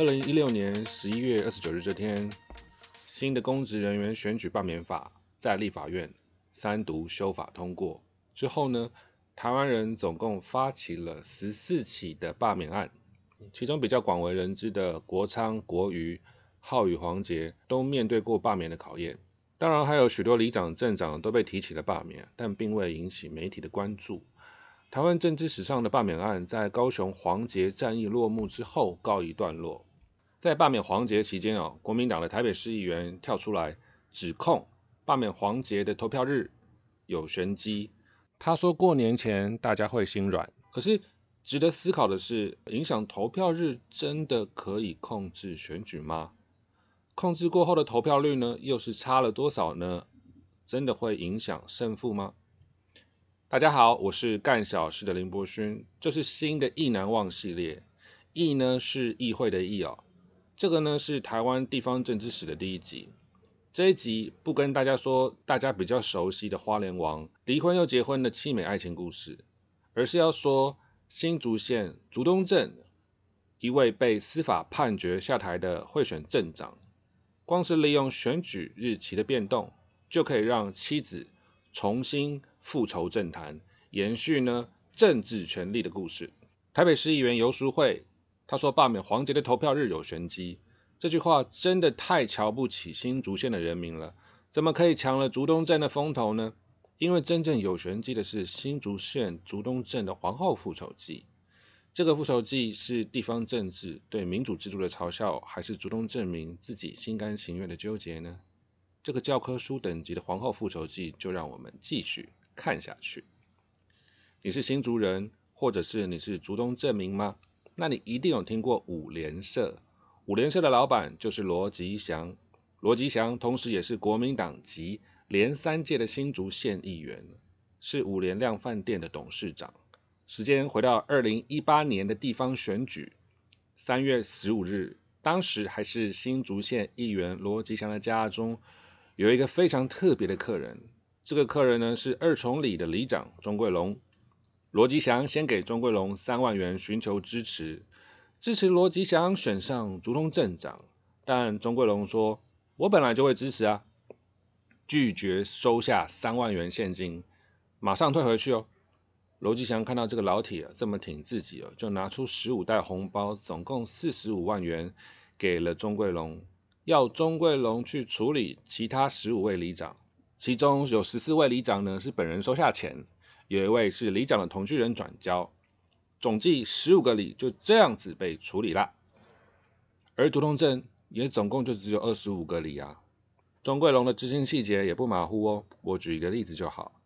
二零一六年十一月二十九日这天，新的公职人员选举罢免法在立法院三读修法通过之后呢，台湾人总共发起了十四起的罢免案，其中比较广为人知的国昌、国瑜、浩宇、黄杰都面对过罢免的考验。当然，还有许多里长、镇长都被提起了罢免，但并未引起媒体的关注。台湾政治史上的罢免案，在高雄黄杰战役落幕之后告一段落。在罢免黄杰期间哦，国民党的台北市议员跳出来指控罢免黄杰的投票日有玄机。他说过年前大家会心软，可是值得思考的是，影响投票日真的可以控制选举吗？控制过后的投票率呢，又是差了多少呢？真的会影响胜负吗？大家好，我是干小事的林博勋，这是新的意难忘系列。议呢是议会的议哦，这个呢是台湾地方政治史的第一集。这一集不跟大家说大家比较熟悉的花莲王离婚又结婚的凄美爱情故事，而是要说新竹县竹东镇一位被司法判决下台的贿选镇长，光是利用选举日期的变动，就可以让妻子重新。复仇政坛延续呢政治权力的故事。台北市议员游淑慧他说罢免黄杰的投票日有玄机，这句话真的太瞧不起新竹县的人民了，怎么可以抢了竹东镇的风头呢？因为真正有玄机的是新竹县竹东镇的皇后复仇记。这个复仇记是地方政治对民主制度的嘲笑，还是竹东镇民自己心甘情愿的纠结呢？这个教科书等级的皇后复仇记，就让我们继续。看下去，你是新竹人，或者是你是竹东镇民吗？那你一定有听过五联社。五联社的老板就是罗吉祥，罗吉祥同时也是国民党籍连三届的新竹县议员，是五联亮饭店的董事长。时间回到二零一八年的地方选举，三月十五日，当时还是新竹县议员罗吉祥的家中，有一个非常特别的客人。这个客人呢是二重里的里长钟贵龙，罗吉祥先给钟贵龙三万元寻求支持，支持罗吉祥选上竹通镇长。但钟贵龙说：“我本来就会支持啊，拒绝收下三万元现金，马上退回去哦。”罗吉祥看到这个老铁这么挺自己哦，就拿出十五袋红包，总共四十五万元给了钟贵龙，要钟贵龙去处理其他十五位里长。其中有十四位里长呢是本人收下钱，有一位是里长的同居人转交，总计十五个里就这样子被处理了。而竹东镇也总共就只有二十五个里啊。钟贵龙的执行细节也不马虎哦，我举一个例子就好。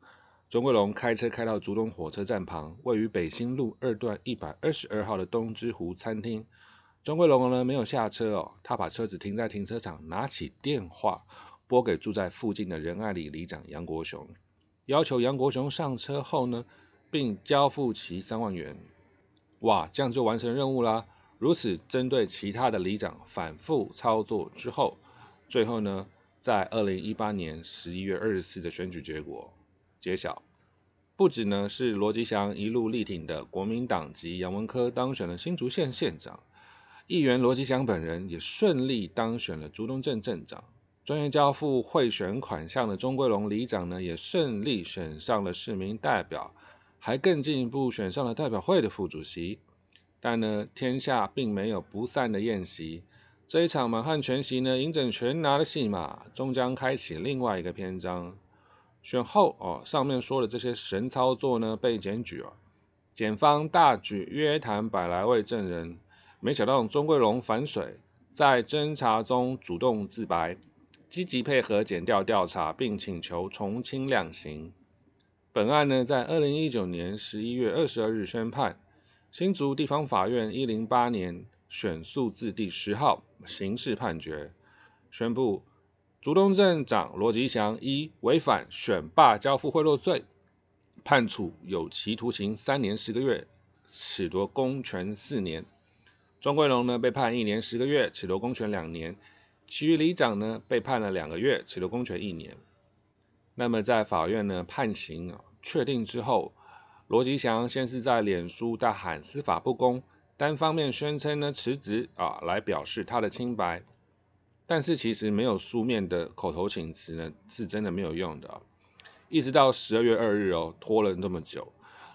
钟贵龙开车开到竹东火车站旁，位于北新路二段一百二十二号的东之湖餐厅。钟贵龙呢没有下车哦，他把车子停在停车场，拿起电话。拨给住在附近的仁爱里里长杨国雄，要求杨国雄上车后呢，并交付其三万元。哇，这样就完成任务啦！如此针对其他的里长反复操作之后，最后呢，在二零一八年十一月二十四的选举结果揭晓，不止呢是罗吉祥一路力挺的国民党籍杨文科当选了新竹县县长，议员罗吉祥本人也顺利当选了竹东镇镇长。专业交付贿选款项的钟贵龙里长呢，也顺利选上了市民代表，还更进一步选上了代表会的副主席。但呢，天下并没有不散的宴席，这一场满汉全席呢，赢整全拿的戏码，终将开启另外一个篇章。选后哦，上面说的这些神操作呢，被检举哦，检方大举约谈百来位证人，没想到钟贵龙反水，在侦查中主动自白。积极配合检调调查，并请求从轻量刑。本案呢，在二零一九年十一月二十二日宣判，新竹地方法院一零八年选诉字第十号刑事判决，宣布竹东镇长罗吉祥一违反选罢交付贿赂罪，判处有期徒刑三年十个月，褫夺公权四年。庄贵龙呢，被判一年十个月，褫夺公权两年。其余里长呢被判了两个月，褫夺公权一年。那么在法院呢判刑啊确定之后，罗吉祥先是在脸书大喊司法不公，单方面宣称呢辞职啊，来表示他的清白。但是其实没有书面的口头请辞呢，是真的没有用的。一直到十二月二日哦，拖了那么久，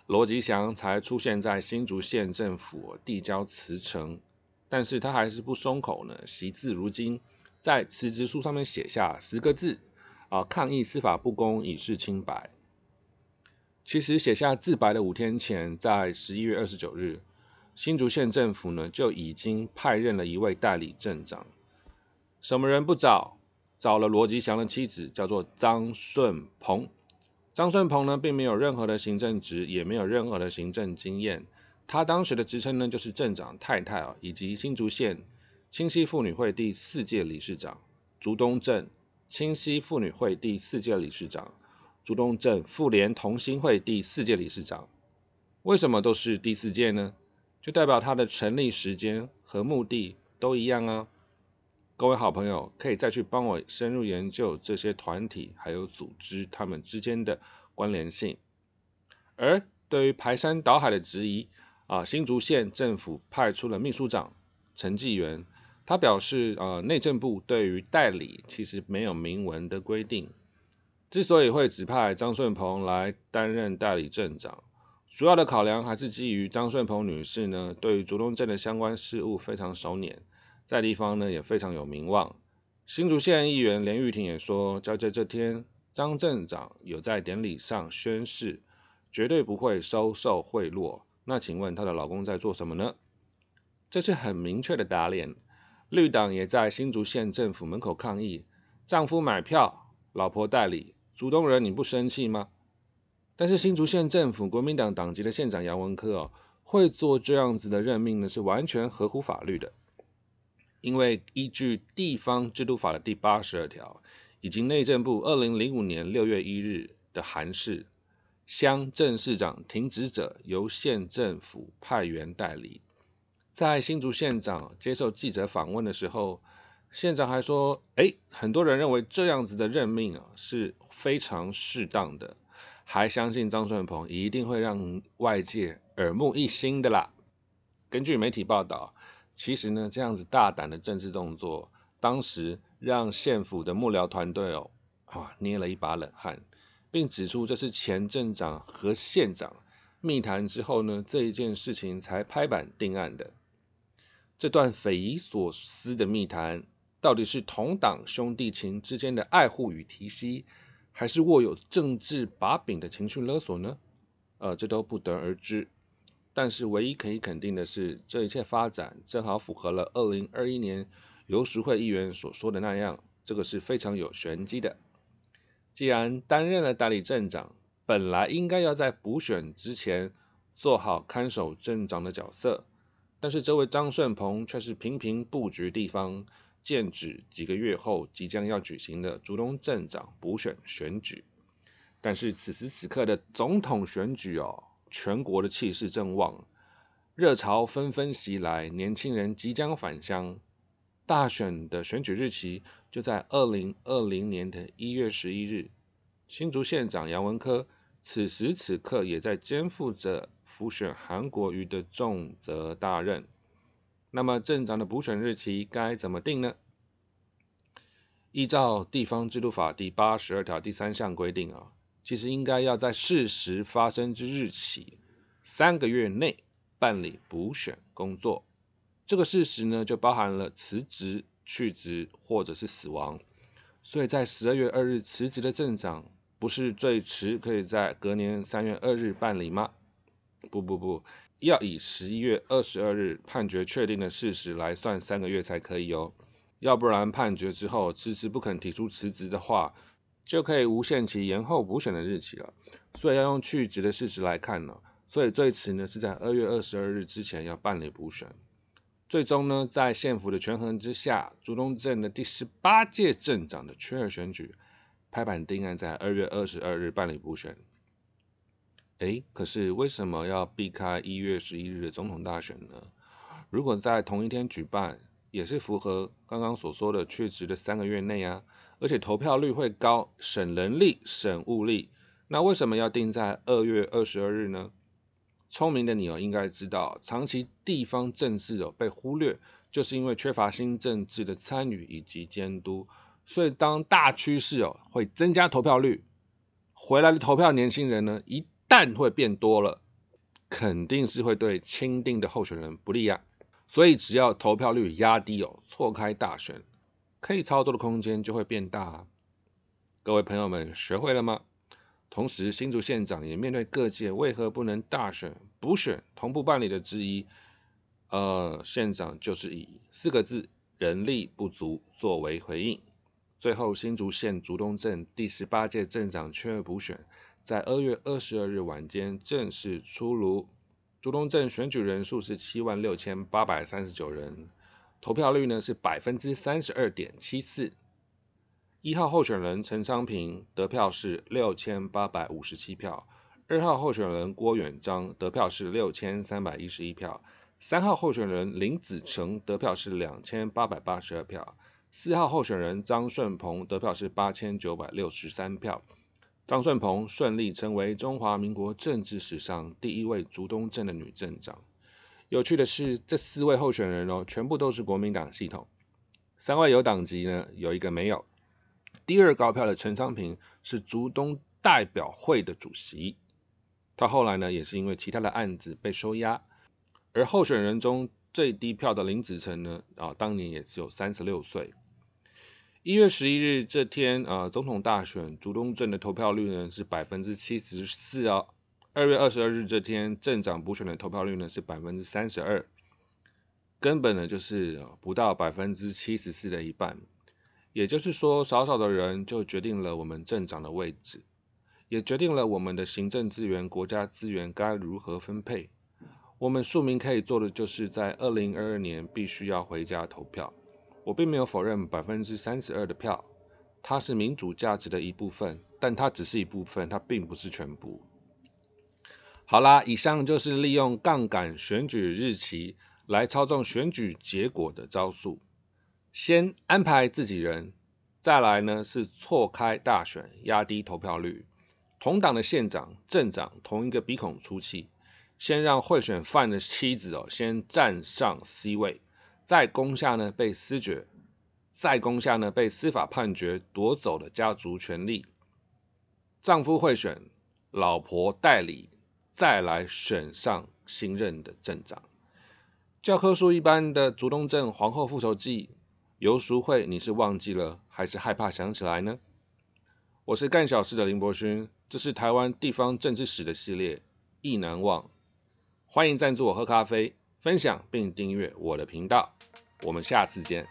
罗吉祥才出现在新竹县政府递交辞呈。但是他还是不松口呢，惜字如金，在辞职书上面写下十个字啊，抗议司法不公，以示清白。其实写下自白的五天前，在十一月二十九日，新竹县政府呢就已经派任了一位代理镇长。什么人不找？找了罗吉祥的妻子，叫做张顺鹏。张顺鹏呢，并没有任何的行政职，也没有任何的行政经验。他当时的职称呢，就是镇长太太啊，以及新竹县清溪妇女会第四届理事长，竹东镇清溪妇女会第四届理事长，竹东镇妇联同心会第四届理事长。为什么都是第四届呢？就代表他的成立时间和目的都一样啊。各位好朋友，可以再去帮我深入研究这些团体还有组织他们之间的关联性。而对于排山倒海的质疑啊，新竹县政府派出了秘书长陈纪元，他表示，呃，内政部对于代理其实没有明文的规定。之所以会指派张顺鹏来担任代理镇长，主要的考量还是基于张顺鹏女士呢，对于竹东镇的相关事务非常熟稔。在地方呢也非常有名望。新竹县议员连玉婷也说，交接这天，张镇长有在典礼上宣誓，绝对不会收受贿赂。那请问她的老公在做什么呢？这是很明确的打脸。绿党也在新竹县政府门口抗议，丈夫买票，老婆代理，主动人你不生气吗？但是新竹县政府国民党党籍的县长杨文科哦，会做这样子的任命呢，是完全合乎法律的。因为依据《地方制度法》的第八十二条，以及内政部二零零五年六月一日的函释，乡镇市长停职者由县政府派员代理。在新竹县长接受记者访问的时候，县长还说：“哎，很多人认为这样子的任命啊是非常适当的，还相信张顺鹏一定会让外界耳目一新的啦。”根据媒体报道。其实呢，这样子大胆的政治动作，当时让县府的幕僚团队哦，啊捏了一把冷汗，并指出这是前镇长和县长密谈之后呢，这一件事情才拍板定案的。这段匪夷所思的密谈，到底是同党兄弟情之间的爱护与提携，还是握有政治把柄的情绪勒索呢？呃，这都不得而知。但是唯一可以肯定的是，这一切发展正好符合了二零二一年游淑慧议员所说的那样，这个是非常有玄机的。既然担任了代理镇长，本来应该要在补选之前做好看守镇长的角色，但是这位张顺鹏却是频频布局地方，剑指几个月后即将要举行的竹东镇长补选选举。但是此时此刻的总统选举哦。全国的气势正旺，热潮纷纷袭来，年轻人即将返乡。大选的选举日期就在二零二零年的一月十一日。新竹县长杨文科此时此刻也在肩负着辅选韩国瑜的重责大任。那么镇长的补选日期该怎么定呢？依照地方制度法第八十二条第三项规定啊。其实应该要在事实发生之日起三个月内办理补选工作。这个事实呢，就包含了辞职、去职或者是死亡。所以在十二月二日辞职的镇长，不是最迟可以在隔年三月二日办理吗？不不不，要以十一月二十二日判决确定的事实来算三个月才可以哦。要不然判决之后迟迟不肯提出辞职的话。就可以无限期延后补选的日期了，所以要用去职的事实来看呢，所以最迟呢是在二月二十二日之前要办理补选。最终呢，在县府的权衡之下，竹东镇的第十八届镇长的缺额选举拍板定案在二月二十二日办理补选。哎，可是为什么要避开一月十一日的总统大选呢？如果在同一天举办，也是符合刚刚所说的确职的三个月内啊。而且投票率会高，省人力、省物力。那为什么要定在二月二十二日呢？聪明的你哦，应该知道，长期地方政治哦被忽略，就是因为缺乏新政治的参与以及监督。所以，当大趋势哦会增加投票率，回来的投票年轻人呢，一但会变多了，肯定是会对钦定的候选人不利啊。所以，只要投票率压低哦，错开大选，可以操作的空间就会变大。各位朋友们，学会了吗？同时，新竹县长也面对各界为何不能大选补选同步办理的质疑，呃，县长就是以四个字“人力不足”作为回应。最后，新竹县竹东镇第十八届镇长缺补选，在二月二十二日晚间正式出炉。竹东镇选举人数是七万六千八百三十九人，投票率呢是百分之三十二点七四。一号候选人陈昌平得票是六千八百五十七票，二号候选人郭远章得票是六千三百一十一票，三号候选人林子成得票是两千八百八十二票，四号候选人张顺鹏得票是八千九百六十三票。张顺鹏顺利成为中华民国政治史上第一位竹东镇的女镇长。有趣的是，这四位候选人哦，全部都是国民党系统，三位有党籍呢，有一个没有。第二高票的陈昌平是竹东代表会的主席，他后来呢也是因为其他的案子被收押。而候选人中最低票的林子成呢，啊，当年也只有三十六岁。一月十一日这天，啊，总统大选竹东镇的投票率呢是百分之七十四哦。二月二十二日这天，镇长补选的投票率呢是百分之三十二，根本呢就是不到百分之七十四的一半。也就是说，少少的人就决定了我们镇长的位置，也决定了我们的行政资源、国家资源该如何分配。我们庶民可以做的，就是在二零二二年必须要回家投票。我并没有否认百分之三十二的票，它是民主价值的一部分，但它只是一部分，它并不是全部。好啦，以上就是利用杠杆选举日期来操纵选举结果的招数。先安排自己人，再来呢是错开大选，压低投票率。同党的县长、镇长同一个鼻孔出气，先让贿选犯的妻子哦先站上 C 位，再攻下呢被司决，再攻下呢被司法判决夺走的家族权利。丈夫贿选，老婆代理，再来选上新任的镇长。教科书一般的竹东镇皇后复仇记。游淑慧，你是忘记了还是害怕想起来呢？我是干小事的林伯勋，这是台湾地方政治史的系列，意难忘。欢迎赞助我喝咖啡，分享并订阅我的频道。我们下次见。